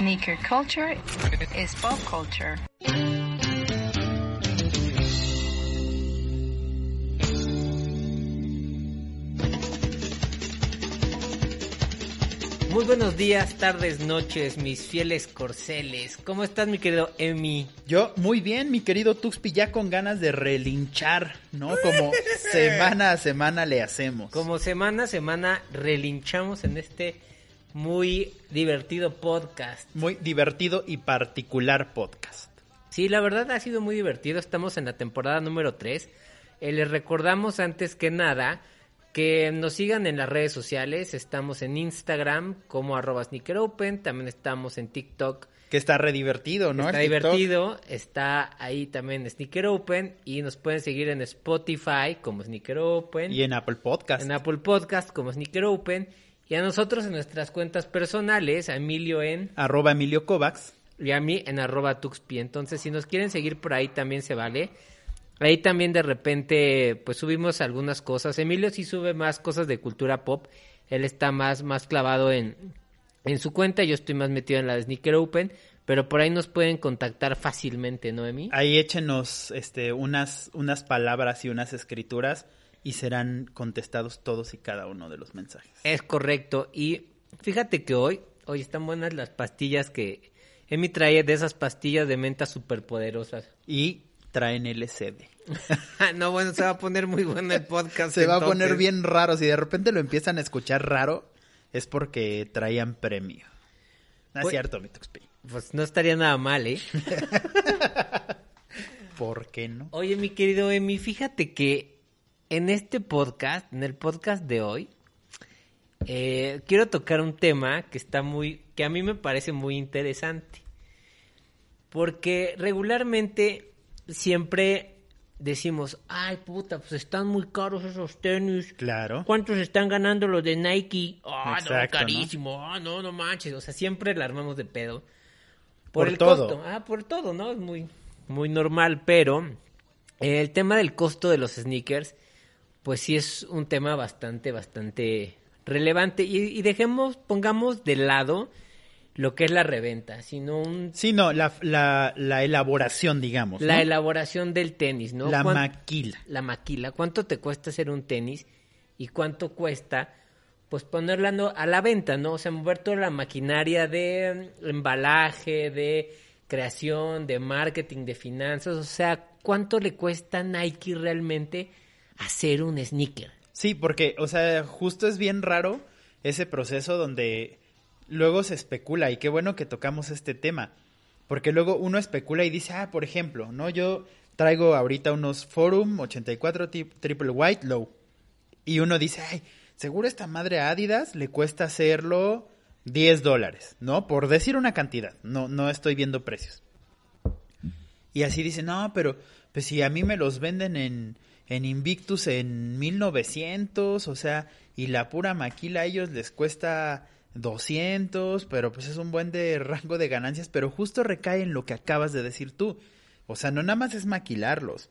Sneaker culture is pop culture. Muy buenos días, tardes, noches, mis fieles corceles. ¿Cómo estás, mi querido Emi? Yo, muy bien, mi querido Tuxpi, ya con ganas de relinchar, ¿no? Como semana a semana le hacemos. Como semana a semana relinchamos en este muy divertido podcast. Muy divertido y particular podcast. Sí, la verdad ha sido muy divertido. Estamos en la temporada número 3. Eh, les recordamos antes que nada que nos sigan en las redes sociales. Estamos en Instagram como arroba sneakeropen. También estamos en TikTok. Que está re divertido, ¿no? Está TikTok. divertido. Está ahí también Sneaker Open. Y nos pueden seguir en Spotify como Sneaker Open. Y en Apple Podcast. en Apple Podcast como Sneaker Open. Y a nosotros en nuestras cuentas personales, a Emilio en Arroba Emilio Kovacs. y a mí en arroba tuxpi. Entonces, si nos quieren seguir por ahí también se vale. Ahí también de repente, pues subimos algunas cosas. Emilio sí sube más cosas de cultura pop. Él está más, más clavado en, en su cuenta. Yo estoy más metido en la de Sneaker Open. Pero por ahí nos pueden contactar fácilmente, ¿no, Emi? Ahí échenos este, unas, unas palabras y unas escrituras y serán contestados todos y cada uno de los mensajes. Es correcto. Y fíjate que hoy, hoy están buenas las pastillas que Emi trae de esas pastillas de menta superpoderosas. Y traen LCD. no, bueno, se va a poner muy bueno el podcast. Se va a poner bien raro. Si de repente lo empiezan a escuchar raro, es porque traían premio. No es Pues- cierto, mi Tuxpi. Pues no estaría nada mal, ¿eh? ¿Por qué no? Oye, mi querido Emi, fíjate que en este podcast, en el podcast de hoy, eh, quiero tocar un tema que está muy, que a mí me parece muy interesante. Porque regularmente siempre decimos, ay puta, pues están muy caros esos tenis. Claro. ¿Cuántos están ganando los de Nike? Ah, no, Exacto, ¿no? carísimo. Ah, no, no manches. O sea, siempre la armamos de pedo. Por el todo. costo. Ah, por todo, ¿no? Es muy, muy normal, pero eh, el tema del costo de los sneakers, pues sí es un tema bastante, bastante relevante. Y, y dejemos, pongamos de lado lo que es la reventa, sino un, Sí, no, la, la, la elaboración, digamos. la ¿no? elaboración del tenis, ¿no? La ¿Cuán- maquila. la maquila, cuánto te cuesta hacer un tenis y cuánto cuesta pues ponerla no- a la venta, ¿no? O sea, mover toda la maquinaria de embalaje, de creación, de marketing, de finanzas, o sea, cuánto le cuesta Nike realmente hacer un sneaker. Sí, porque, o sea, justo es bien raro ese proceso donde luego se especula y qué bueno que tocamos este tema, porque luego uno especula y dice, ah, por ejemplo, ¿no? Yo traigo ahorita unos Forum 84 tip- Triple White Low y uno dice, ay, seguro esta madre Adidas le cuesta hacerlo 10 dólares, ¿no? Por decir una cantidad, no, no estoy viendo precios. Y así dice, no, pero pues si a mí me los venden en, en Invictus en 1900, o sea, y la pura maquila a ellos les cuesta 200, pero pues es un buen de rango de ganancias, pero justo recae en lo que acabas de decir tú. O sea, no nada más es maquilarlos.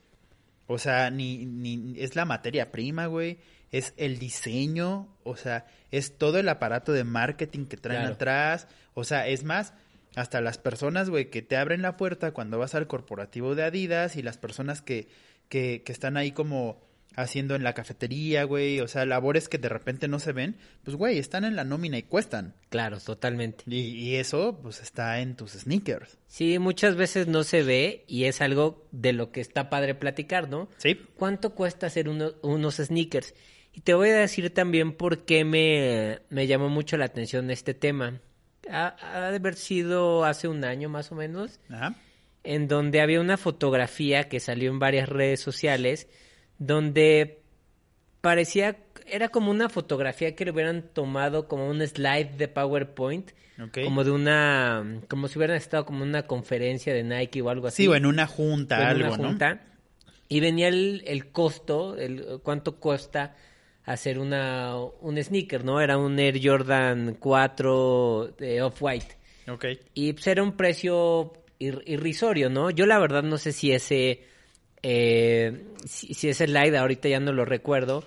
O sea, ni, ni es la materia prima, güey. Es el diseño, o sea, es todo el aparato de marketing que traen Claro. atrás. O sea, es más, hasta las personas, güey, que te abren la puerta cuando vas al corporativo de Adidas y las personas que, que, que están ahí como haciendo en la cafetería, güey, o sea, labores que de repente no se ven, pues, güey, están en la nómina y cuestan. Claro, totalmente. Y, y eso, pues, está en tus sneakers. Sí, muchas veces no se ve y es algo de lo que está padre platicar, ¿no? Sí. ¿Cuánto cuesta hacer uno- unos sneakers? Y te voy a decir también por qué me, me llamó mucho la atención este tema. Ha, ha de haber sido hace un año más o menos, Ajá. En donde había una fotografía que salió en varias redes sociales, donde parecía, era como una fotografía que le hubieran tomado como un slide de PowerPoint, Ok. como de una, como si hubieran estado como en una conferencia de Nike o algo así Sí, o en una junta, en algo, una ¿no? junta, y venía el, el costo, el cuánto cuesta hacer una un sneaker, ¿no? Era un Air Jordan 4 de Off-White. Ok. Y pues era un precio ir- irrisorio, ¿no? Yo la verdad no sé si ese eh, si, si ese slide ahorita ya no lo recuerdo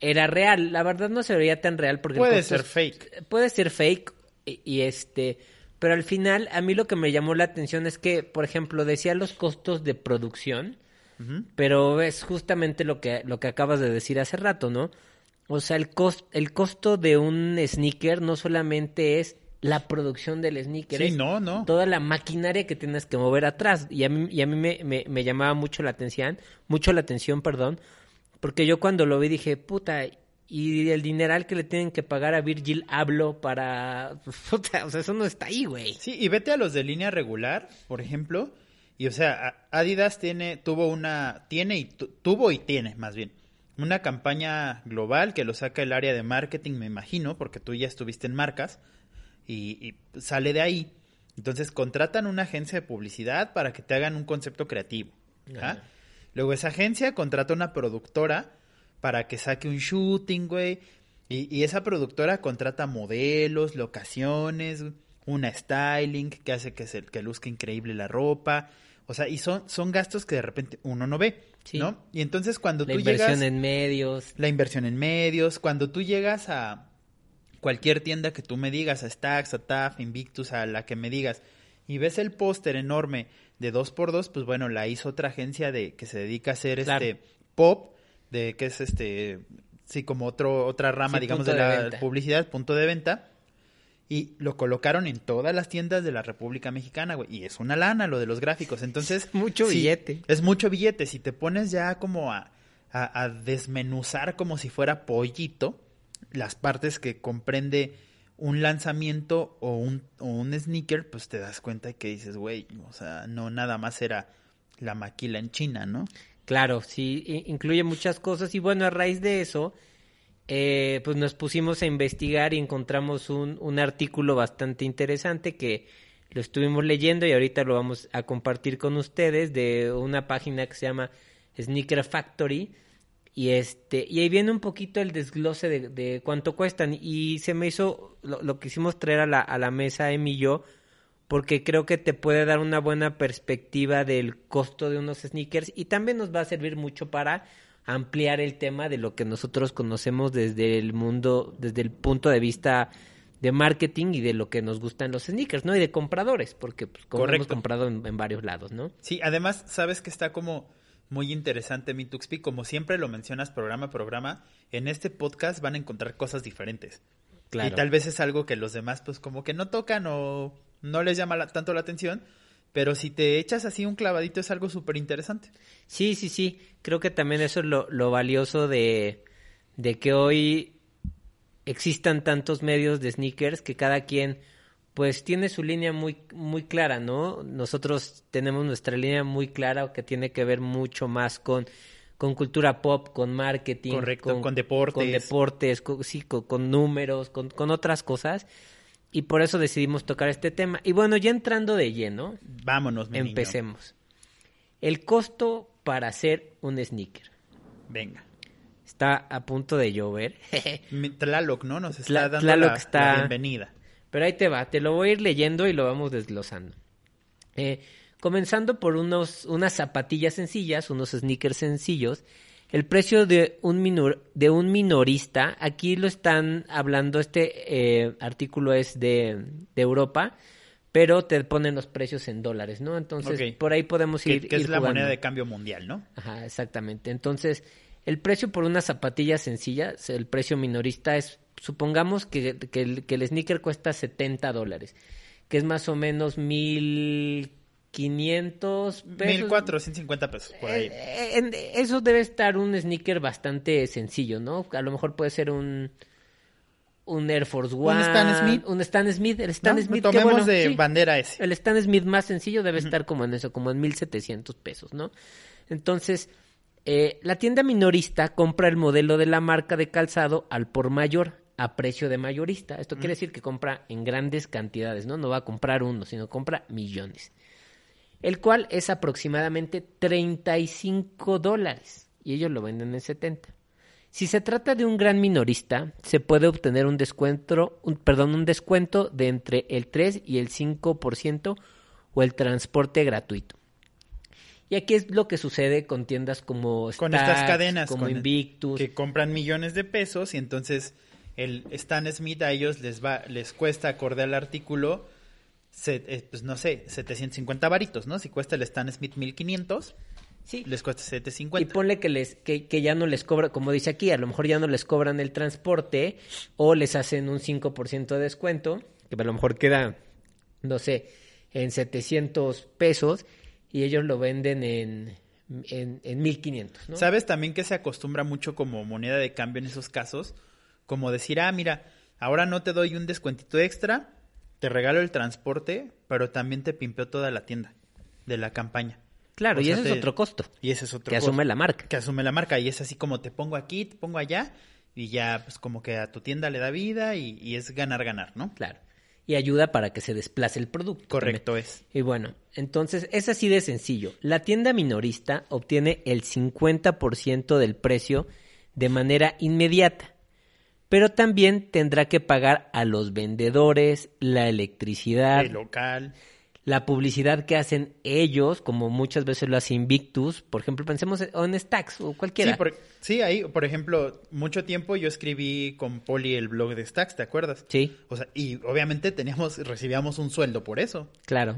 era real. La verdad no se veía tan real porque el Puede ser fake. Puede ser fake y, y este, pero al final a mí lo que me llamó la atención es que, por ejemplo, decía los costos de producción, pero es justamente lo que, lo que acabas de decir hace rato, ¿no? O sea, el, cos- el costo de un sneaker no solamente es la producción del sneaker, Sí, es no, no. toda la maquinaria que tienes que mover atrás. Y a mí, y a mí me, me- me llamaba mucho la atención, mucho la atención, perdón, porque yo cuando lo vi dije, puta, y el dineral que le tienen que pagar a Virgil Abloh para... Puta, o sea, eso no está ahí, güey. Sí, y vete a los de línea regular, por ejemplo, y o sea, Adidas tiene, tuvo una, tiene y tu- tuvo y tiene, más bien, una campaña global que lo saca el área de marketing, me imagino, porque tú ya estuviste en marcas, y, y sale de ahí. Entonces contratan una agencia de publicidad para que te hagan un concepto creativo. ¿ah? Luego esa agencia contrata una productora para que saque un shooting, güey. Y, y esa productora contrata modelos, locaciones, una styling que hace que, se, que luzca increíble la ropa. O sea, y son, son gastos que de repente uno no ve, Sí. ¿no? Y entonces cuando La tú inversión llegas... en medios. La inversión en medios, cuando tú llegas a cualquier tienda que tú me digas, a Stax, a TAF, Invictus, a la que me digas, y ves el póster enorme de 2x2, pues bueno, la hizo otra agencia de que se dedica a hacer Claro. este pop, de que es este, sí, como otro, otra rama, Sí, digamos, de la venta. publicidad, punto de venta. Y lo colocaron en todas las tiendas de la República Mexicana, güey. Y es una lana lo de los gráficos. Entonces. Mucho sí, billete. Es mucho billete. Si te pones ya como a, a, a desmenuzar como si fuera pollito las partes que comprende un lanzamiento o un, o un sneaker, pues te das cuenta que dices, güey, o sea, no nada más era la maquila en China, ¿no? Claro, sí, incluye muchas cosas y bueno, a raíz de eso, eh, pues nos pusimos a investigar y encontramos un, un artículo bastante interesante que lo estuvimos leyendo y ahorita lo vamos a compartir con ustedes de una página que se llama Sneaker Factory y este y ahí viene un poquito el desglose de, de cuánto cuestan y se me hizo lo, lo quisimos traer a la, a la mesa Emi y yo porque creo que te puede dar una buena perspectiva del costo de unos sneakers y también nos va a servir mucho para ampliar el tema de lo que nosotros conocemos desde el mundo, desde el punto de vista de marketing y de lo que nos gustan los sneakers, ¿no? Y de compradores, porque pues, como hemos comprado en, en varios lados, ¿no? Sí, además, sabes que está como muy interesante mi Tuxpi, como siempre lo mencionas programa a programa, en este podcast van a encontrar cosas diferentes. Claro. Y tal vez es algo que los demás pues como que no tocan o no les llama la- tanto la atención, pero si te echas así un clavadito es algo súper interesante. Sí, sí, sí. Creo que también eso es lo, lo valioso de, de que hoy existan tantos medios de sneakers que cada quien pues tiene su línea muy muy clara, ¿no? Nosotros tenemos nuestra línea muy clara que tiene que ver mucho más con con cultura pop, con marketing, Correcto, con deportes. con deportes, con, sí, con, con números, con, con otras cosas. Y por eso decidimos tocar este tema. Y bueno, ya entrando de lleno, Vámonos, mi niño. empecemos. El costo para hacer un sneaker. Venga. Está a punto de llover. Tlaloc, ¿no? Nos está Tla- dando Tlaloc la, está- la bienvenida. Pero ahí te va, te lo voy a ir leyendo y lo vamos desglosando. Eh, comenzando por unos, unas zapatillas sencillas, unos sneakers sencillos. El precio de un, minor, de un minorista, aquí lo están hablando, este eh, artículo es de, de Europa, pero te ponen los precios en dólares, ¿no? Entonces, por ahí podemos ir. que es ir la jugando. moneda de cambio mundial, ¿no? Ajá, exactamente. Entonces, el precio por una zapatilla sencilla, el precio minorista es, supongamos que, que el, que el sneaker cuesta 70 dólares, que es más o menos 1500 pesos. 1450 pesos por ahí. Eh, en- eso debe estar un sneaker bastante sencillo, ¿no? A lo mejor puede ser un un Air Force One, Stan Smith. un Stan Smith, el Stan ¿No? Smith, que Tomemos bueno, de sí. bandera ese. El Stan Smith más sencillo debe estar como en eso, como en 1700 pesos, ¿no? Entonces, eh, la tienda minorista compra el modelo de la marca de calzado al por mayor, a precio de mayorista. Esto quiere decir que compra en grandes cantidades, ¿no? No va a comprar uno, sino compra millones. El cual es aproximadamente 35 dólares y ellos lo venden en 70. Si se trata de un gran minorista, se puede obtener un descuento, un, perdón, un descuento de entre el 3 y el 5% o el transporte gratuito. Y aquí es lo que sucede con tiendas como Con estas cadenas. como con- Invictus. Que compran millones de pesos y entonces el Stan Smith a ellos les va les cuesta acorde al artículo se- eh, pues no sé, 750 varitos, ¿no? Si cuesta el Stan Smith 1500, Sí. les cuesta Y 750. ponle que les que, que ya no les cobra, como dice aquí, a lo mejor ya no les cobran el transporte o les hacen un 5% de descuento, que a lo mejor queda, no sé, en 700 pesos y ellos lo venden en, en, en 1500, ¿no? ¿Sabes también que se acostumbra mucho como moneda de cambio en esos casos? Como decir, ah, mira, ahora no te doy un descuentito extra, te regalo el transporte, pero también te pimpeo toda la tienda de la campaña. Claro, O y te- es otro costo Y ese es otro que costo. asume la marca. Que asume la marca y es así como te pongo aquí, te pongo allá y ya pues como que a tu tienda le da vida y, y es ganar, ganar, ¿no? Claro. Y ayuda para que se desplace el producto. Correcto también. es. Y bueno, entonces es así de sencillo. La tienda minorista obtiene el 50% del precio de manera inmediata, pero también tendrá que pagar a los vendedores, la electricidad, El local. la publicidad que hacen ellos, como muchas veces lo hace Invictus, por ejemplo, pensemos en- Stacks o cualquiera. Sí, por- sí, ahí, por ejemplo, mucho tiempo yo escribí con Poli el blog de Stacks, ¿te acuerdas? Sí, O sea, y obviamente teníamos, recibíamos un sueldo por eso. claro.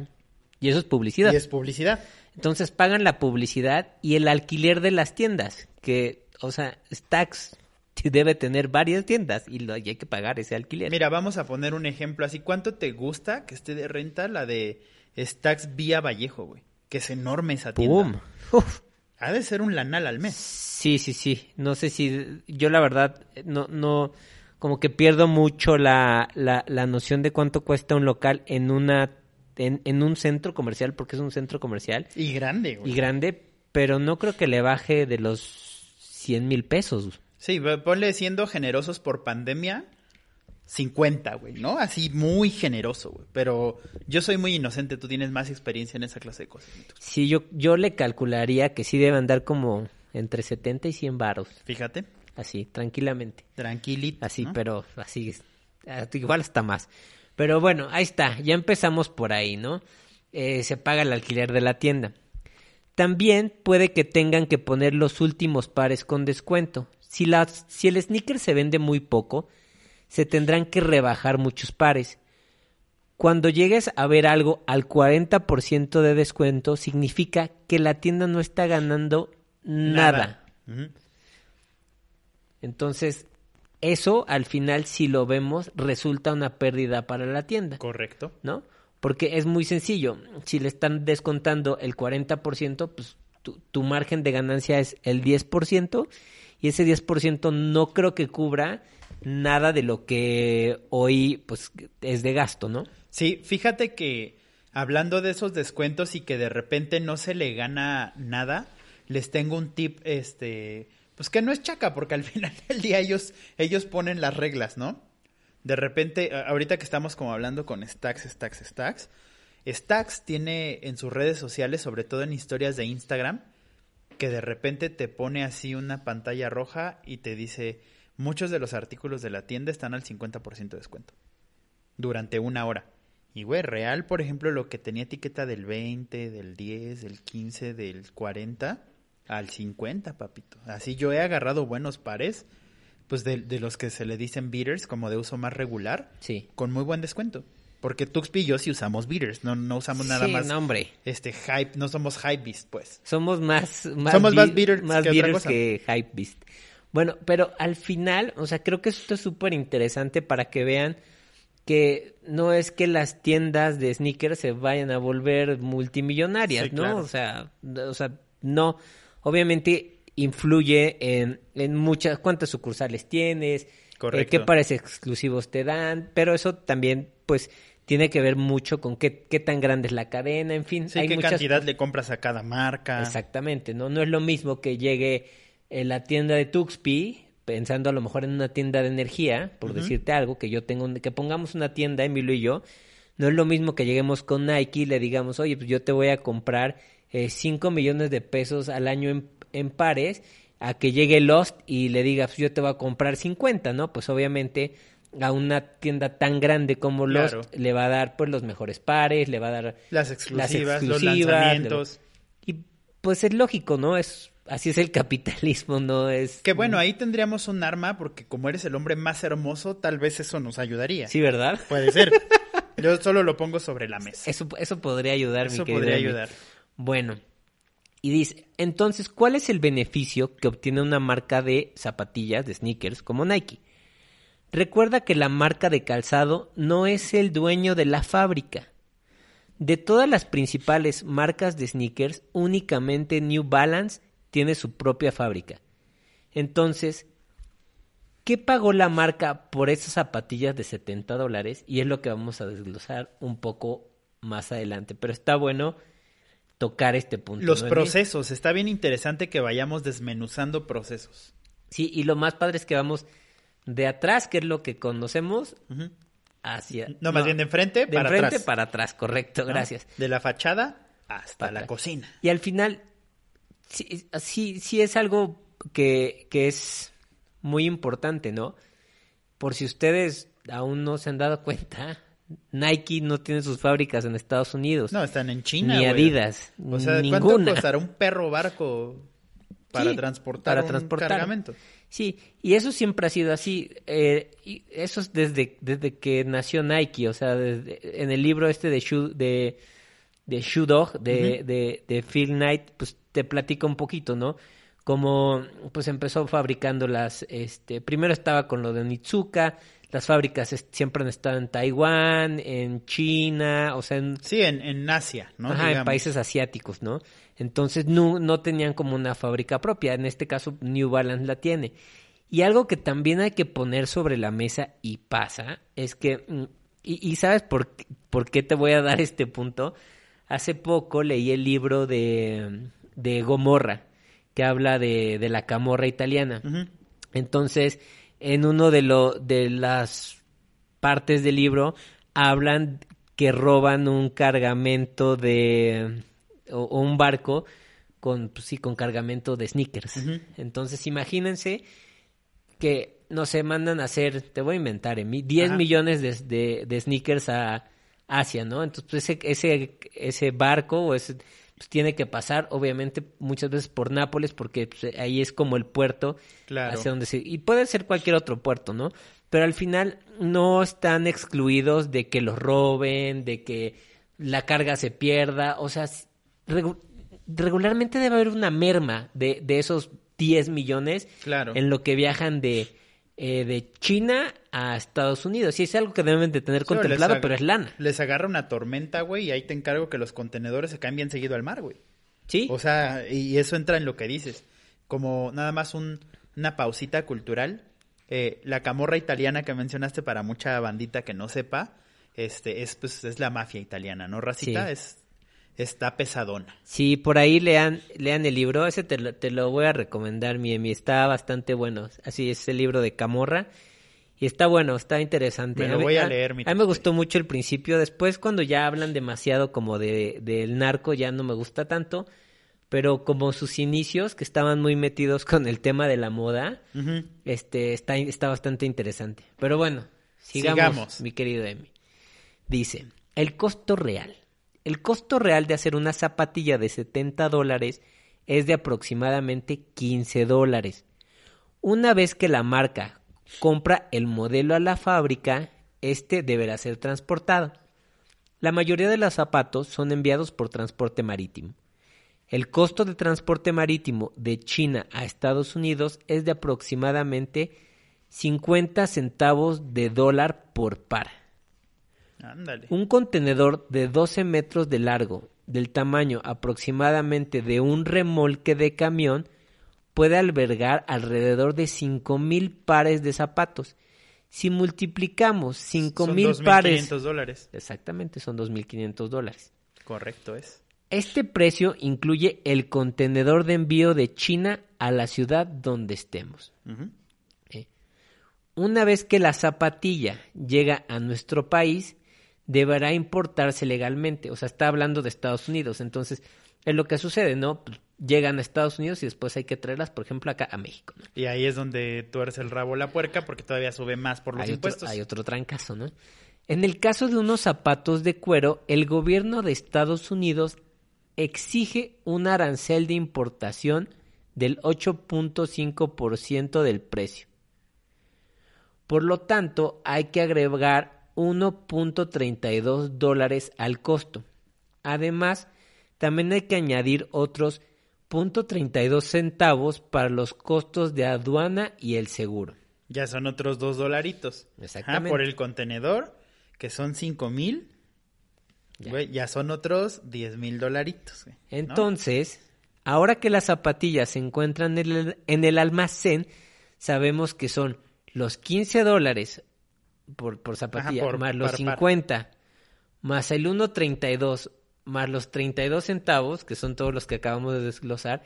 Y eso es publicidad. Y es publicidad. Entonces pagan la publicidad y el alquiler de las tiendas, que, o sea, Stacks debe tener varias tiendas y, lo, y hay que pagar ese alquiler. Mira, vamos a poner un ejemplo así. ¿Cuánto te gusta que esté de renta la de Stacks Vía Vallejo, güey? Que es enorme esa tienda. ¡Pum! Uf. Ha de ser un lanal al mes. Sí, sí, sí. No sé si. Yo, la verdad, no. no como que pierdo mucho la, la, la noción de cuánto cuesta un local en una en, en un centro comercial, porque es un centro comercial Y grande, güey. y grande, pero no creo que le baje de los 100 mil pesos. Sí, ponle siendo generosos por pandemia, 50, güey, ¿no? Así muy generoso, güey. Pero yo soy muy inocente, tú tienes más experiencia en esa clase de cosas. Sí, yo, yo le calcularía que sí debe andar como entre 70 y 100 varos, Fíjate, así, tranquilamente. tranquilito. Así, ¿no? pero así, ah, igual hasta más. Pero bueno, ahí está, ya empezamos por ahí, ¿no? Eh, se paga el alquiler de la tienda. También puede que tengan que poner los últimos pares con descuento. Si, las, si el sneaker se vende muy poco, se tendrán que rebajar muchos pares. Cuando llegues a ver algo al 40% de descuento, significa que la tienda no está ganando nada. Entonces, eso al final, si lo vemos, resulta una pérdida para la tienda, Correcto. ¿no? Porque es muy sencillo. Si le están descontando el 40%, pues tu, tu margen de ganancia es el 10% y ese 10% no creo que cubra nada de lo que hoy pues es de gasto, ¿no? Sí, fíjate que hablando de esos descuentos y que de repente no se le gana nada, les tengo un tip, este, pues que no es chaca, porque al final del día ellos, ellos ponen las reglas, ¿no? De repente, ahorita que estamos como hablando con Stacks, Stacks, Stacks, Stacks tiene en sus redes sociales, sobre todo en historias de Instagram, que de repente te pone así una pantalla roja y te dice, muchos de los artículos de la tienda están al 50% de descuento durante una hora. Y güey, real, por ejemplo, lo que tenía etiqueta del 20, del 10, del 15, del 40, al 50, papito. Así yo he agarrado buenos pares, pues de, de los que se le dicen beaters, como de uso más regular, Sí. con muy buen descuento. Porque Tuxpi y yo sí usamos beaters, no, no usamos nada Sí, más no, hombre. este hype, no somos hype beast, pues. Somos más, más, Somos más beat- beaters más que beaters cosa. que Hypebeast. Bueno, pero al final, o sea, creo que esto es súper interesante para que vean que no es que las tiendas de sneakers se vayan a volver multimillonarias, Sí, ¿no? claro. O sea, o sea, no. Obviamente influye en, en muchas, cuántas sucursales tienes, eh, Correcto. qué pares exclusivos te dan, pero eso también, pues, tiene que ver mucho con qué, qué tan grande es la cadena, en fin. Sí, hay qué muchas cantidad le compras a cada marca. Exactamente, ¿no? No es lo mismo que llegue en la tienda de Tuxpi, pensando a lo mejor en una tienda de energía, por decirte algo, que yo tengo, un- que pongamos una tienda, Emilio y yo, no es lo mismo que lleguemos con Nike y le digamos, oye, pues yo te voy a comprar 5 millones de pesos al año en, en pares, a que llegue Lost y le diga, pues yo te voy a comprar 50, ¿no? Pues obviamente a una tienda tan grande como Lost Claro. le va a dar pues los mejores pares, le va a dar Las exclusivas, los exclusivas, lanzamientos. y pues es lógico, ¿no? Es así es el capitalismo, no es Que bueno, ahí tendríamos un arma porque como eres el hombre más hermoso, tal vez eso nos ayudaría. Sí, ¿verdad? Puede ser. Yo solo lo pongo sobre la mesa. Eso, eso podría ayudar, Eso mi querido podría ayudar. Bueno, y dice, entonces, ¿cuál es el beneficio que obtiene una marca de zapatillas, de sneakers, como Nike? Recuerda que la marca de calzado no es el dueño de la fábrica. De todas las principales marcas de sneakers, únicamente New Balance tiene su propia fábrica. Entonces, ¿qué pagó la marca por esas zapatillas de 70 dólares? Y es lo que vamos a desglosar un poco más adelante. Pero está bueno tocar este punto. Los ¿no, procesos. Está bien interesante que vayamos desmenuzando procesos. Sí, y lo más padre es que vamos de atrás, que es lo que conocemos, hacia... No, más bien de enfrente de para enfrente atrás. para atrás, correcto, ¿no? gracias. De la fachada hasta Para la atrás. cocina. Y al final, sí, sí, sí es algo que, que es muy importante, ¿no? Por si ustedes aún no se han dado cuenta, Nike no tiene sus fábricas en Estados Unidos. No, están en China. Ni güey. Adidas, O sea, ¿cuánto ninguna. costará un perro barco para Sí, transportar para un transportar. cargamento? Sí, y eso siempre ha sido así. eh, y eso es desde, desde que nació Nike. O sea, desde- en el libro este de Shoe, de, de Shoe Dog, de, de, de Phil Knight, pues te platico un poquito, ¿no? Como pues empezó fabricando las, este, primero estaba con lo de Nitsuka, las fábricas es- siempre han estado en Taiwán, en China, o sea, en, Sí, en, en Asia, ¿no? Ajá, en países asiáticos, ¿no? Entonces no, no tenían como una fábrica propia. En este caso, New Balance la tiene. Y algo que también hay que poner sobre la mesa y pasa es que, mm, y, y ¿sabes por, qué- por qué te voy a dar este punto? Hace poco leí el libro de, de Gomorra, que habla de, de la camorra italiana. Entonces, en uno de, lo, de las partes del libro hablan que roban un cargamento de o, o un barco con pues sí con cargamento de sneakers. Entonces, imagínense que no se mandan a hacer, te voy a inventar, en 10 Ajá. millones de, de, de sneakers a Asia, ¿no? Entonces, pues, ese, ese, ese barco o ese, pues, tiene que pasar, obviamente, muchas veces por Nápoles, porque pues, ahí es como el puerto Claro. hacia donde se... Y puede ser cualquier otro puerto, ¿no? Pero al final no están excluidos de que los roben, de que la carga se pierda, o sea, regu- regularmente debe haber una merma de, de esos 10 millones Claro. en lo que viajan de, eh, de China a Estados Unidos. Y es algo que deben de tener Sí, contemplado, pero es lana. Les agarra una tormenta, güey, y ahí te encargo que los contenedores se cambien seguido al mar, güey. ¿Sí? O sea, y eso entra en lo que dices. Como nada más un, una pausita cultural. eh, la camorra italiana que mencionaste para mucha bandita que no sepa, este, es pues es la mafia italiana, ¿no? Racita Sí. es está pesadona. Sí, por ahí lean, lean el libro, ese te lo, te lo voy a recomendar, mi Emi, está bastante bueno. Así es el libro de Camorra. Y está bueno, está interesante. Me lo voy a leer, mi A mí me gustó mucho el principio. Después, cuando ya hablan demasiado como de del narco, ya no me gusta tanto. Pero como sus inicios, que estaban muy metidos con el tema de la moda, este está, está bastante interesante. Pero bueno, sigamos, Sigamos. mi querido Emi. Dice, el costo real. El costo real de hacer una zapatilla de 70 dólares es de aproximadamente 15 dólares. Una vez que la marca compra el modelo a la fábrica, este deberá ser transportado. La mayoría de los zapatos son enviados por transporte marítimo. El costo de transporte marítimo de China a Estados Unidos es de aproximadamente 50 centavos de dólar por par. Ándale. Un contenedor de 12 metros de largo, del tamaño aproximadamente de un remolque de camión, puede albergar alrededor de 5.000 pares de zapatos. Si multiplicamos Son 5.000 pares... 2.500 dólares. Exactamente, son 2.500 dólares. Correcto es. Este precio incluye el contenedor de envío de China a la ciudad donde estemos. ¿eh? Una vez que la zapatilla llega a nuestro país, deberá importarse legalmente. O sea, está hablando de Estados Unidos. Entonces, es lo que sucede, ¿no? Pues, Llegan a Estados Unidos y después hay que traerlas, por ejemplo, acá a México. ¿no? Y ahí es donde tuerce el rabo la puerca porque todavía sube más por los hay, otro, impuestos. hay otro trancazo, ¿no? En el caso de unos zapatos de cuero, el gobierno de Estados Unidos exige un arancel de importación del 8.5% del precio. Por lo tanto, hay que agregar 1.32 dólares al costo. Además, también hay que añadir otros 0.32 centavos para los costos de aduana y el seguro. Ya son otros dos dolaritos. Exactamente. Ajá, por el contenedor, que son cinco mil. Ya. güey, Ya. son otros diez mil dolaritos. güey, ¿no? Entonces, ahora que las zapatillas se encuentran en el, en el almacén, sabemos que son los 15 dólares por, por zapatilla, por más los par, par. 50, más el 1.32, más los 32 centavos, que son todos los que acabamos de desglosar,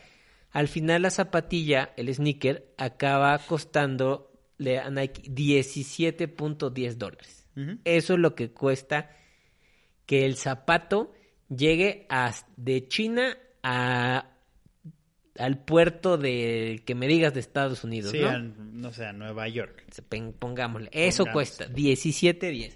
al final la zapatilla, el sneaker, acaba costando a Nike 17.10 dólares. Ujú. Eso es lo que cuesta que el zapato llegue a, de China a, al puerto de que me digas de Estados Unidos, Sí, ¿no? a- no sé, a Nueva York. Pongámosle. Eso cuesta 17.10.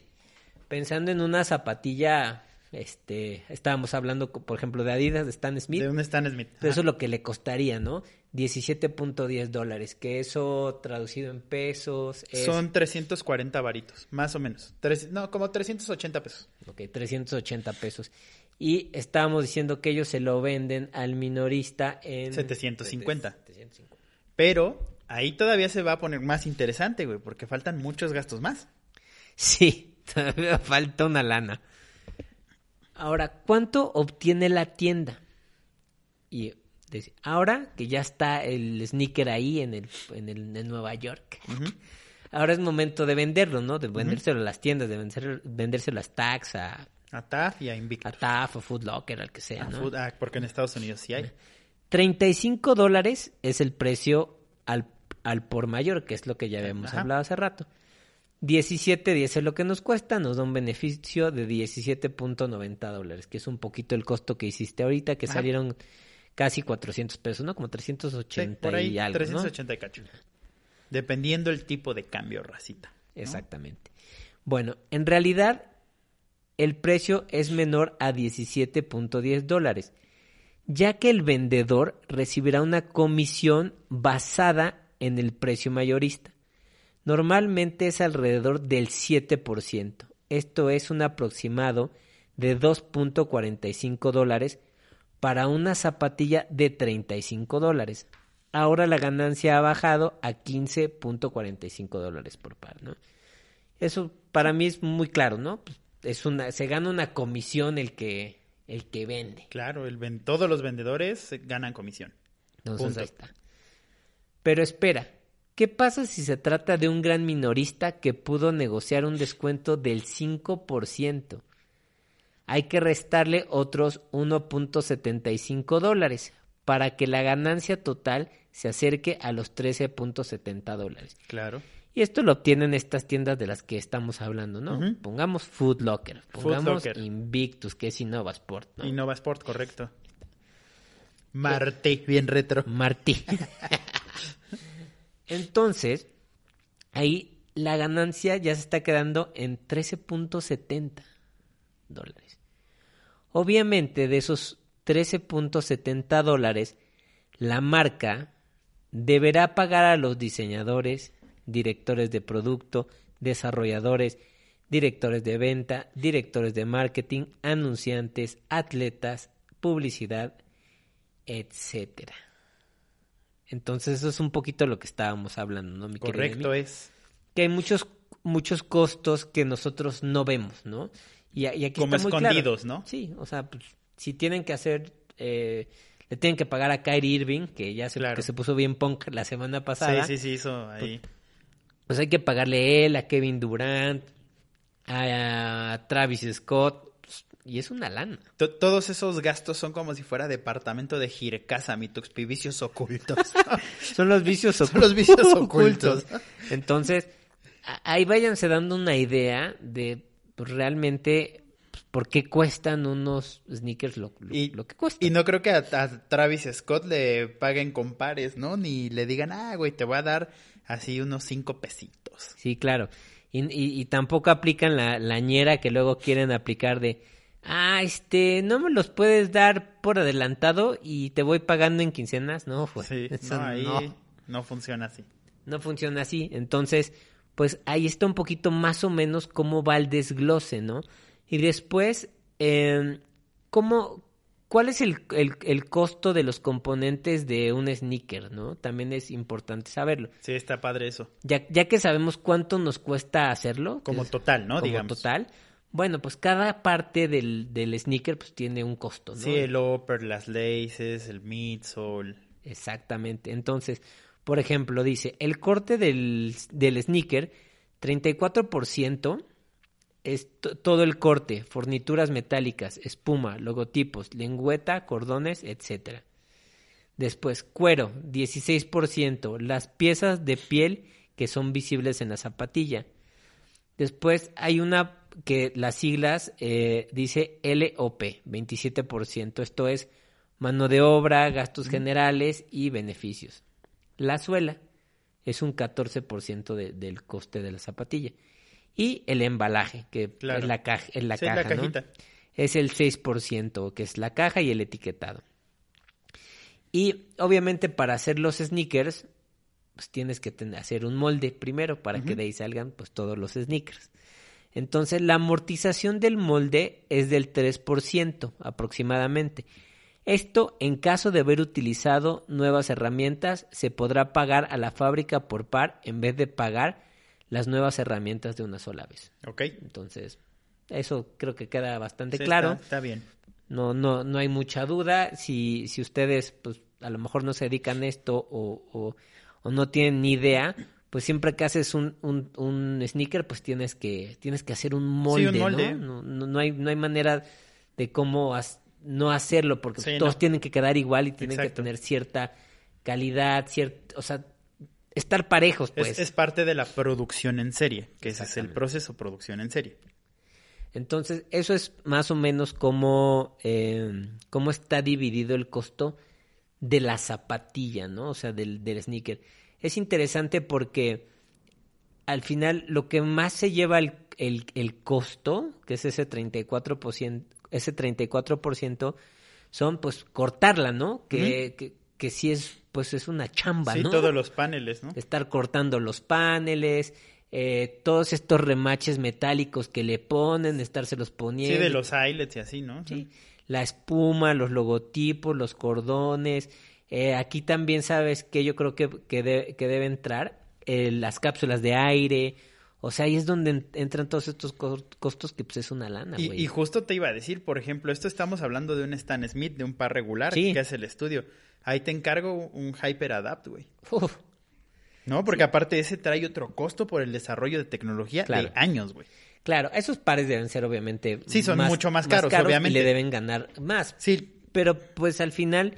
Pensando en una zapatilla, este, estábamos hablando, por ejemplo, de Adidas, de Stan Smith. ¿De dónde está Smith? Eso Ajá. es lo que le costaría, ¿no? 17.10 dólares, que eso traducido en pesos es... Son 340 varitos, más o menos. Tres- no, como 380 pesos. Ok, 380 pesos. Y estábamos diciendo que ellos se lo venden al minorista en... 750. 750. Pero ahí todavía se va a poner más interesante, güey, porque faltan muchos gastos más. Sí, todavía falta una lana. Ahora, ¿cuánto obtiene la tienda? Y ahora que ya está el sneaker ahí en el, en el en Nueva York, ahora es momento de venderlo, ¿no? De vendérselo a las tiendas, de vencer- vendérselo a Stax, a, A TAF y a Invictus. a TAF, a Food Locker, al que sea, A ¿no? Food- ah, porque en Estados Unidos sí hay. 35 dólares es el precio al, al por mayor, que es lo que ya habíamos Ajá. hablado hace rato. 17, 10 es lo que nos cuesta, nos da un beneficio de 17.90 dólares, que es un poquito el costo que hiciste ahorita, que Ajá. salieron casi 400 pesos, ¿no? Como Sí, 380 por ahí y algo, ¿no? 380 y cacho. Dependiendo el tipo de cambio, racita. ¿no? Exactamente. Bueno, en realidad el precio es menor a 17.10 dólares, ya que el vendedor recibirá una comisión basada en el precio mayorista. Normalmente es alrededor del 7%. Esto es un aproximado de 2.45 dólares para una zapatilla de 35 dólares. Ahora la ganancia ha bajado a 15.45 dólares por par. Eso para mí es muy claro, ¿no? Pues, Es una, se gana una comisión el que, el que vende. Claro, el ven- todos los vendedores ganan comisión. Entonces Punto. ahí está. Pero espera, ¿qué pasa si se trata de un gran minorista que pudo negociar un descuento del 5%? Hay que restarle otros 1.75 dólares para que la ganancia total se acerque a los 13.70 dólares. Claro. Y esto lo obtienen estas tiendas de las que estamos hablando, ¿no? Pongamos Food Locker, pongamos Locker. Invictus, que es Innova Sport, ¿no? Innova Sport, correcto. Marte, bien retro. Martí. Entonces, ahí la ganancia ya se está quedando en 13.70 dólares. Obviamente, de esos 13.70 dólares, la marca deberá pagar a los diseñadores, directores de producto, desarrolladores, directores de venta, directores de marketing, anunciantes, atletas, publicidad, etcétera. Entonces eso es un poquito lo que estábamos hablando, ¿no? Mi Correcto es. Que hay muchos muchos costos que nosotros no vemos, ¿no? Y, aquí Como está muy claro. escondidos, ¿no? Sí, o sea, pues, si tienen que hacer, eh, le tienen que pagar a Kyrie Irving, que ya se, Claro. que se puso bien punk la semana pasada, Sí, sí, sí, hizo ahí. pues hay que pagarle a él, a Kevin Durant, a, Travis Scott, pues, y es una lana. To- Todos esos gastos son como si fuera departamento de Girecasa, mi tuxpi, vicios ocultos. Son los vicios Son los vicios ocultos. Entonces, ahí váyanse dando una idea de pues, realmente pues, por qué cuestan unos sneakers lo, lo- Y, lo que cuestan. y no creo que a, a Travis Scott le paguen con pares, ¿no? Ni le digan, ah, güey, te voy a dar así unos cinco pesitos. Sí, claro. Y, y- y tampoco aplican la, la ñera que luego quieren aplicar de, ah, este, no me los puedes dar por adelantado y te voy pagando en quincenas. No, pues, Sí, eso no, ahí no. no funciona así. no funciona así. Entonces, pues ahí está un poquito más o menos cómo va el desglose, ¿no? Y después, eh, ¿cómo, ¿cuál es el, el, el, costo de los componentes de un sneaker, ¿no? También es importante saberlo. Sí, está padre eso. Ya, ya que sabemos cuánto nos cuesta hacerlo. Como total, ¿no? Como Digamos. total. Bueno, pues cada parte del, del sneaker pues tiene un costo, ¿no? Sí, el upper, las laces, el midsole. Exactamente. Entonces, por ejemplo, dice, el corte del, del sneaker, 34% es todo el corte, fornituras metálicas, espuma, logotipos, lengüeta, cordones, etc. Después, cuero, 16%, las piezas de piel que son visibles en la zapatilla. Después hay una que las siglas eh, dice LOP, 27%. Esto es mano de obra, gastos generales y beneficios. La suela es un 14% de, del coste de la zapatilla. Y el embalaje, que Claro. es la, caja, es la Sí, caja, la ¿no? Es el 6%, que es la caja y el etiquetado. Y obviamente para hacer los sneakers, pues tienes que tener, hacer un molde primero para que de ahí salgan pues todos los sneakers. Entonces la amortización del molde es del 3% aproximadamente. Esto, en caso de haber utilizado nuevas herramientas, se podrá pagar a la fábrica por par en vez de pagar las nuevas herramientas de una sola vez. Ok. Entonces, eso creo que queda bastante Sí, claro. Está, está bien. No, no, no hay mucha duda. Si, si ustedes, pues, a lo mejor no se dedican a esto o, o, o no tienen ni idea, pues siempre que haces un, un, un sneaker, pues tienes que, tienes que hacer un molde, un molde. ¿no? No, no, hay, no hay manera de cómo has- no hacerlo, porque Sí, todos no. tienen que quedar igual y tienen que tener cierta calidad, cierta, o sea, estar parejos, pues. Es, es parte de la producción en serie, que ese es el proceso, producción en serie. Entonces, eso es más o menos cómo, eh, cómo está dividido el costo de la zapatilla, ¿no? O sea, del, del sneaker. Es interesante porque al final lo que más se lleva el, el, el costo, que es ese 34%, ese 34%, son pues cortarla, ¿no? Que, que, que sí es, pues es una chamba, Sí, ¿no? todos los paneles, ¿no? estar cortando los paneles, eh, todos estos remaches metálicos que le ponen, estárselos Sí, poniendo. de los eyelets y así, ¿no? Sí, La espuma, los logotipos, los cordones. Eh, aquí también sabes que yo creo que, que, de- que debe entrar eh, las cápsulas de aire. O sea, ahí es donde en- entran todos estos co- costos que pues es una lana, Y, güey. y justo te iba a decir, por ejemplo, esto estamos hablando de un Stan Smith, de un par regular, Sí. que es el estudio. Ahí te encargo un Hyper Adapt, güey. ¿No? Porque aparte ese trae otro costo por el desarrollo de tecnología Claro. de años, güey. claro, esos pares deben ser obviamente... Sí, son mucho más caros, obviamente. Y le deben ganar más. Sí, Pero pues al final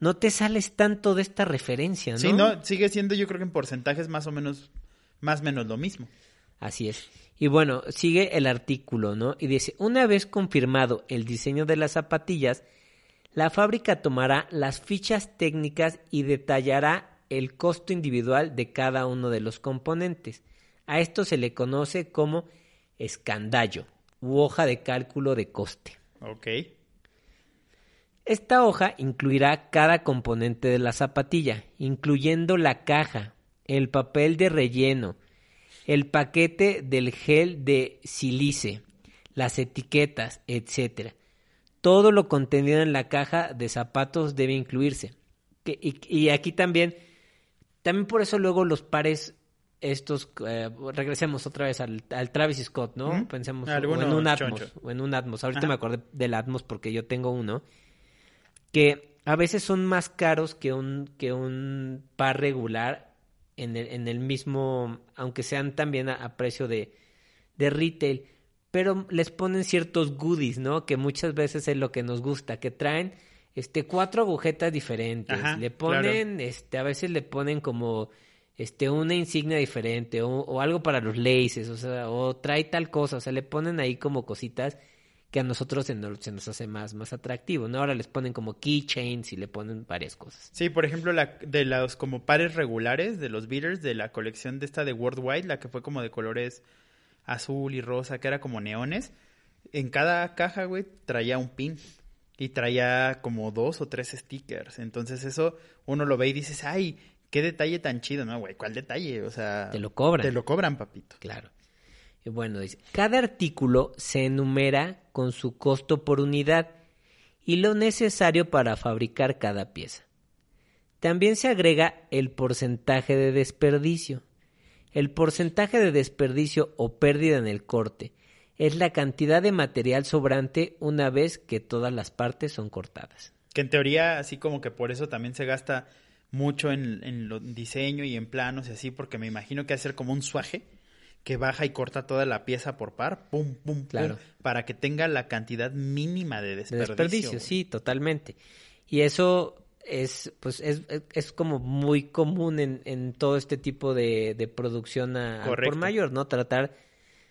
no te sales tanto de esta referencia, ¿no? sí, no, sigue siendo yo creo que en porcentajes más o menos, más o menos lo mismo. Así es. Y bueno, sigue el artículo, ¿no? Y dice, una vez confirmado el diseño de las zapatillas, la fábrica tomará las fichas técnicas y detallará el costo individual de cada uno de los componentes. A esto se le conoce como escandallo u hoja de cálculo de coste. Ok. Esta hoja incluirá cada componente de la zapatilla, incluyendo la caja, el papel de relleno, el paquete del gel de silice, las etiquetas, etc. Todo lo contenido en la caja de zapatos debe incluirse. Que- y, y aquí también, también por eso luego los pares estos, eh, regresemos otra vez al, al Travis Scott, ¿no? Pensemos o en un Atmos, choncho. o en un Atmos. Ahorita Ajá. me acordé del Atmos porque yo tengo uno que a veces son más caros que un, que un par regular en el, en el mismo, aunque sean también a, a precio de, de retail, pero les ponen ciertos goodies, ¿no? Que muchas veces es lo que nos gusta, que traen este cuatro agujetas diferentes, Ajá, le claro. ponen, este, a veces le ponen como este una insignia diferente o, o algo para los laces, o sea, o trae tal cosa, o sea, le ponen ahí como cositas que a nosotros se nos, se nos hace más, más atractivo, ¿no? Ahora les ponen como keychains y le ponen varias cosas. Sí, por ejemplo, la, de los como pares regulares de los beaters de la colección de esta de Worldwide, la que fue como de colores azul y rosa, que era como neones, en cada caja, güey, traía un pin y traía como dos o tres stickers. Entonces eso uno lo ve y dices, ay, qué detalle tan chido, ¿no, güey? ¿Cuál detalle? O sea... Te lo cobran. Te lo cobran, papito. Claro. Y bueno, dice, cada artículo se enumera con su costo por unidad y lo necesario para fabricar cada pieza. También se agrega el porcentaje de desperdicio. El porcentaje de desperdicio o pérdida en el corte es la cantidad de material sobrante una vez que todas las partes son cortadas. Que en teoría, así como que por eso también se gasta mucho en, en diseño y en planos y así, porque me imagino que hacer como un suaje que baja y corta toda la pieza por par, pum, pum, Claro. pum, para que tenga la cantidad mínima de De desperdicio. desperdicio, güey. sí, totalmente. Y eso es, pues, es, es como muy común en, en todo este tipo de, de producción a- por mayor, ¿no? Tratar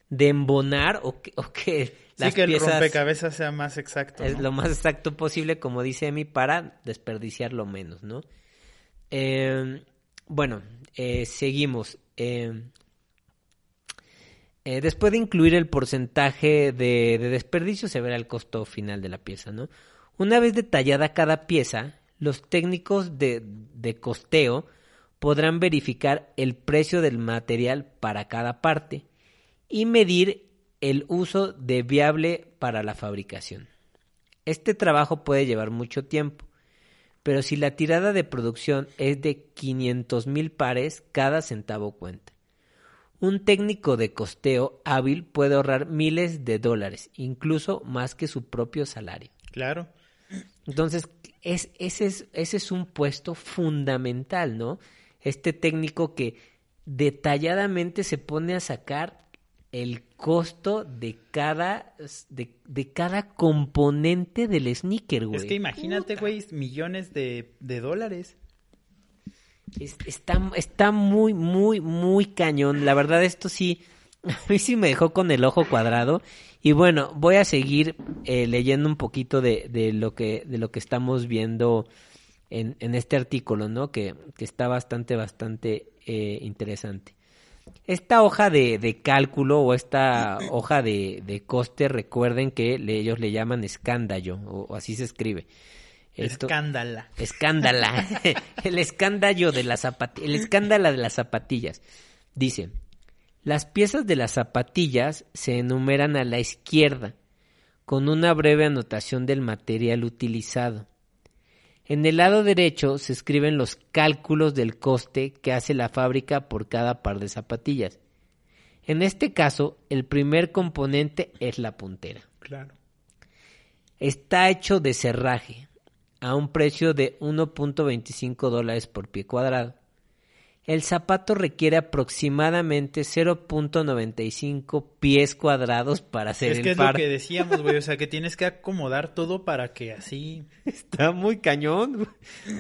de embonar o que, o que Sí, las que el piezas rompecabezas sea más exacto. es ¿no? lo más exacto posible, como dice Emi, para desperdiciar lo menos, ¿no? Eh, bueno, eh, seguimos. Eh, eh, después de incluir el porcentaje de, de desperdicio, se verá el costo final de la pieza, ¿no? Una vez detallada cada pieza, los técnicos de, costeo podrán verificar el precio del material para cada parte y medir el uso de viable para la fabricación. Este trabajo puede llevar mucho tiempo, pero si la tirada de producción es de 500 mil pares, cada centavo cuenta. Un técnico de costeo hábil puede ahorrar miles de dólares, incluso más que su propio salario. Claro. Entonces, es, ese, es, ese es un puesto fundamental, ¿no? Este técnico que detalladamente se pone a sacar el costo de cada, de, de cada componente del sneaker, güey. Es que imagínate, Puta. güey, millones de, de dólares. Es- está, está muy, muy, muy cañón. La verdad, esto sí, a mí sí me dejó con el ojo cuadrado. Y bueno, voy a seguir eh, leyendo un poquito de, de lo que, de lo que estamos viendo en, en este artículo, ¿no? Que, que está bastante, bastante eh, interesante. Esta hoja de, de cálculo o esta hoja de, de coste, recuerden que le- ellos le llaman escándalo, o, o así se escribe. Esto- Escándala. Escándala. el escándalo de las zapatillas. El escándalo de las zapatillas. Dice, las piezas de las zapatillas se enumeran a la izquierda, con una breve anotación del material utilizado. En el lado derecho se escriben los cálculos del coste que hace la fábrica por cada par de zapatillas. En este caso, el primer componente es la puntera. Claro. Está hecho de cerraje a un precio de 1.25 dólares por pie cuadrado. El zapato requiere aproximadamente 0.95 pies cuadrados para hacer Es el que es par. lo que decíamos, güey. O sea, que tienes que acomodar todo para que así. Está muy cañón. güey.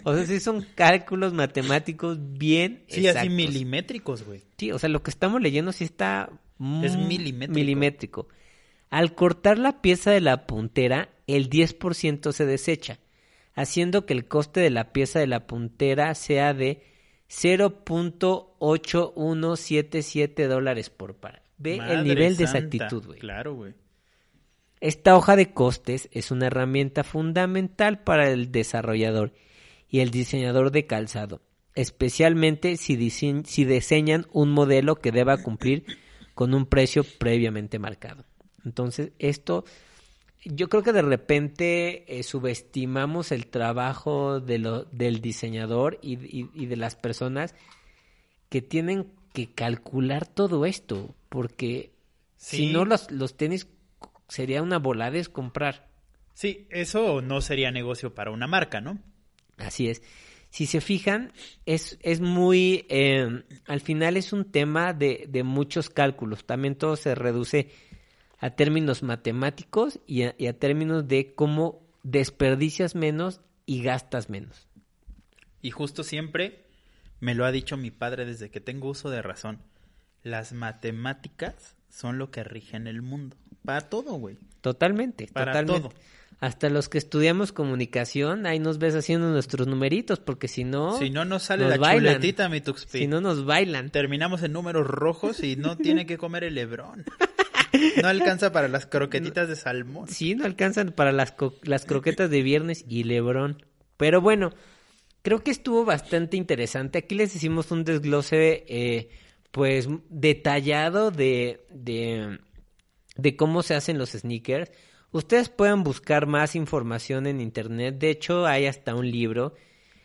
O sea, sí son cálculos matemáticos bien Sí, exactos. así milimétricos, güey. Sí, o sea, lo que estamos leyendo sí está Es milimétrico. milimétrico. Al cortar la pieza de la puntera, el 10% se desecha, haciendo que el coste de la pieza de la puntera sea de 0.8177 dólares por par. Ve el nivel de exactitud, güey. Claro, güey. Esta hoja de costes es una herramienta fundamental para el desarrollador y el diseñador de calzado, especialmente si, dise- si diseñan un modelo que deba cumplir con un precio previamente marcado. Entonces, esto, yo creo que de repente eh, subestimamos el trabajo de lo- del diseñador y, y- y de las personas que tienen que calcular todo esto, porque si no los, los tenis sería una volada comprar. Sí, eso no sería negocio para una marca, ¿no? Así es. Si se fijan, es, es muy, eh, al final es un tema de, de muchos cálculos. También todo se reduce a términos matemáticos y a, y a términos de cómo desperdicias menos y gastas menos. Y justo siempre me lo ha dicho mi padre desde que tengo uso de razón. Las matemáticas son lo que rigen el mundo. Para todo, güey. Totalmente, Para totalmente. todo. Hasta los que estudiamos comunicación, ahí nos ves haciendo nuestros numeritos, porque si no, si no nos sale nos la bailan. chuletita, mi Tuxpi. si no nos bailan. Terminamos en números rojos y no tiene que comer el lebrón. No alcanza para las croquetitas de salmón. Sí, no alcanzan para las, las croquetas de viernes y Lebrón. Pero bueno, creo que estuvo bastante interesante. Aquí les hicimos un desglose, eh, pues, detallado de, de, de cómo se hacen los sneakers. Ustedes pueden buscar más información en internet. De hecho, hay hasta un libro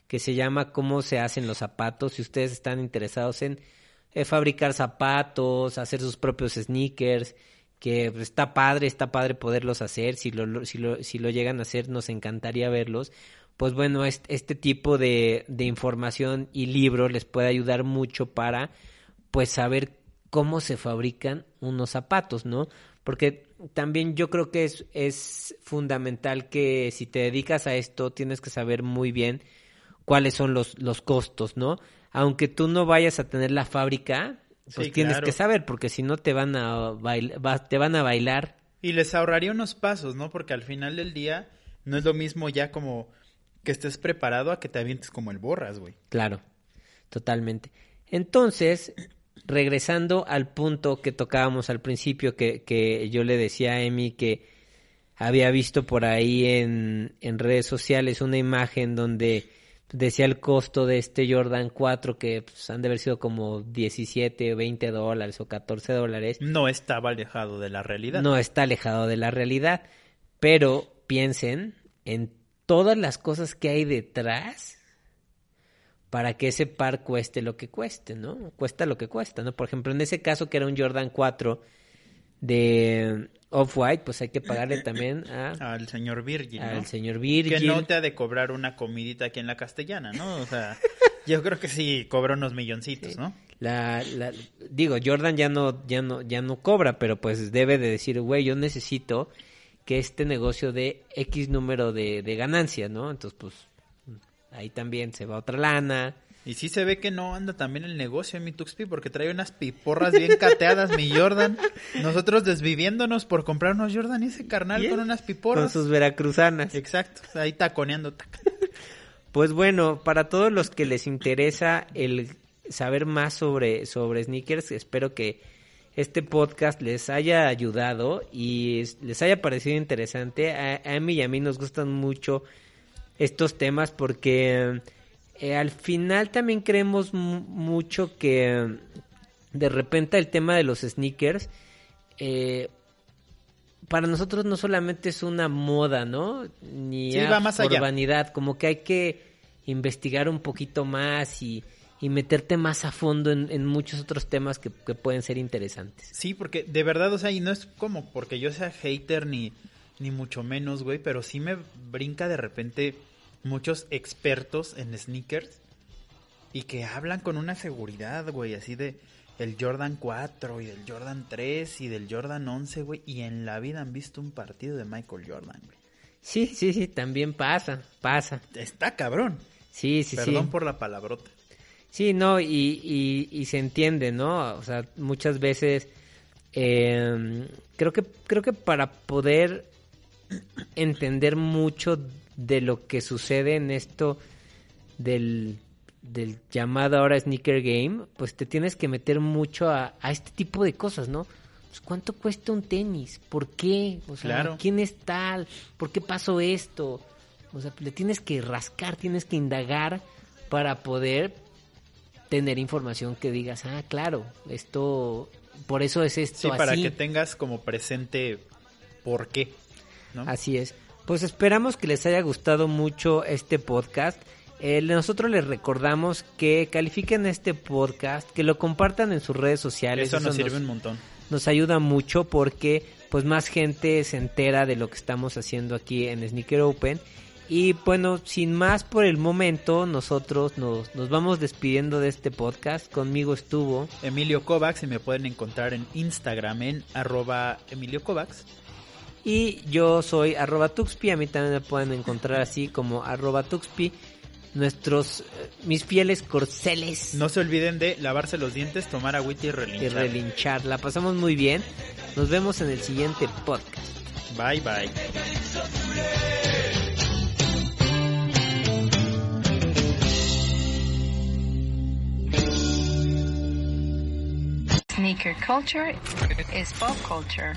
que se llama Cómo se hacen los zapatos. Si ustedes están interesados en eh, fabricar zapatos, hacer sus propios sneakers, que pues, está padre, está padre poderlos hacer. Si lo, si lo, si lo llegan a hacer, nos encantaría verlos. Pues bueno, este, tipo de, de información y libros les puede ayudar mucho para pues saber cómo se fabrican unos zapatos, ¿no? Porque también yo creo que es, es fundamental que si te dedicas a esto tienes que saber muy bien cuáles son los, los costos, ¿no? Aunque tú no vayas a tener la fábrica, pues Sí, tienes claro. que saber, porque si no te van a bailar, te van a bailar. Y les ahorraría unos pasos, ¿no? Porque al final del día no es lo mismo ya como que estés preparado a que te avientes como el borras, güey. Claro, totalmente. Entonces, regresando al punto que tocábamos al principio, que, que yo le decía a Emi que había visto por ahí en, en redes sociales una imagen donde decía el costo de este Jordan 4 que pues, han de haber sido como 17, 20 dólares o 14 dólares. No estaba alejado de la realidad. No está alejado de la realidad, pero piensen en todas las cosas que hay detrás para que ese par cueste lo que cueste, ¿no? Cuesta lo que cuesta, ¿no? Por ejemplo, en ese caso que era un Jordan 4 de Off-White, pues hay que pagarle también a, Al señor Virgil, ¿no? al señor Virgil. Que no te ha de cobrar una comidita aquí en la castellana, ¿no? O sea, yo creo que sí cobra unos milloncitos, ¿no? La, la- digo, Jordan ya no, ya no, ya no cobra, pero pues debe de decir, güey, yo necesito que este negocio dé X número de, de ganancias, ¿no? Entonces, pues, ahí también se va otra lana. Y sí se ve que no anda también el negocio en mi Tuxpi porque trae unas piporras bien cateadas, mi Jordan. Nosotros desviviéndonos por comprar unos Jordan y ese carnal con unas Con piporras. sus veracruzanas. Exacto, ahí taconeando. tac. Pues bueno, para todos los que les interesa el saber más sobre, sobre sneakers, espero que este podcast les haya ayudado y es- les haya parecido interesante. A, a mí y a mí nos gustan mucho estos temas porque eh, al final también creemos mu- mucho que de repente el tema de los sneakers eh, para nosotros no solamente es una moda, ¿no? Ni Sí, va más por allá. vanidad, como que hay que investigar un poquito más y, y meterte más a fondo en, en muchos otros temas que, que pueden ser interesantes. Sí, porque de verdad, o sea, y no es como porque yo sea hater ni, ni mucho menos, güey, pero sí me brinca de repente muchos expertos en sneakers y que hablan con una seguridad, güey, así de el Jordan 4 y del Jordan 3 y del Jordan 11, güey, y en la vida han visto un partido de Michael Jordan, güey. Sí, sí, sí, también pasa, pasa. Está cabrón. Sí, sí, Perdón sí. por la palabrota. Sí, no, y, y, y se entiende, ¿no? O sea, muchas veces eh, creo que creo que para poder entender mucho de lo que sucede en esto del, del llamado ahora sneaker game, pues te tienes que meter mucho a, a este tipo de cosas, ¿no? Pues, ¿Cuánto cuesta un tenis? ¿Por qué? O sea, Claro. ¿quién es tal? ¿Por qué pasó esto? O sea, le tienes que rascar, tienes que indagar para poder tener información que digas, ah, claro, esto, por eso es esto Sí, así. para que tengas como presente por qué, ¿no? Así es. Pues esperamos que les haya gustado mucho este podcast. Eh, nosotros les recordamos que califiquen este podcast, que lo compartan en sus redes sociales. Eso nos sirve un montón. nos ayuda mucho porque pues más gente se entera de lo que estamos haciendo aquí en Sneaker Open. Y bueno, sin más por el momento, nosotros nos, nos vamos despidiendo de este podcast. Conmigo estuvo. Emilio Kovacs y me pueden encontrar en Instagram en arroba Emilio Kovacs. Y yo soy arroba Tuxpi, a mí también me pueden encontrar así como arroba Tuxpi. Nuestros, eh, mis fieles corceles No se olviden de lavarse los dientes, tomar agüita y y relinchar. relinchar. La pasamos muy bien. Nos vemos en el siguiente podcast. Bye bye. Sneaker culture is pop culture.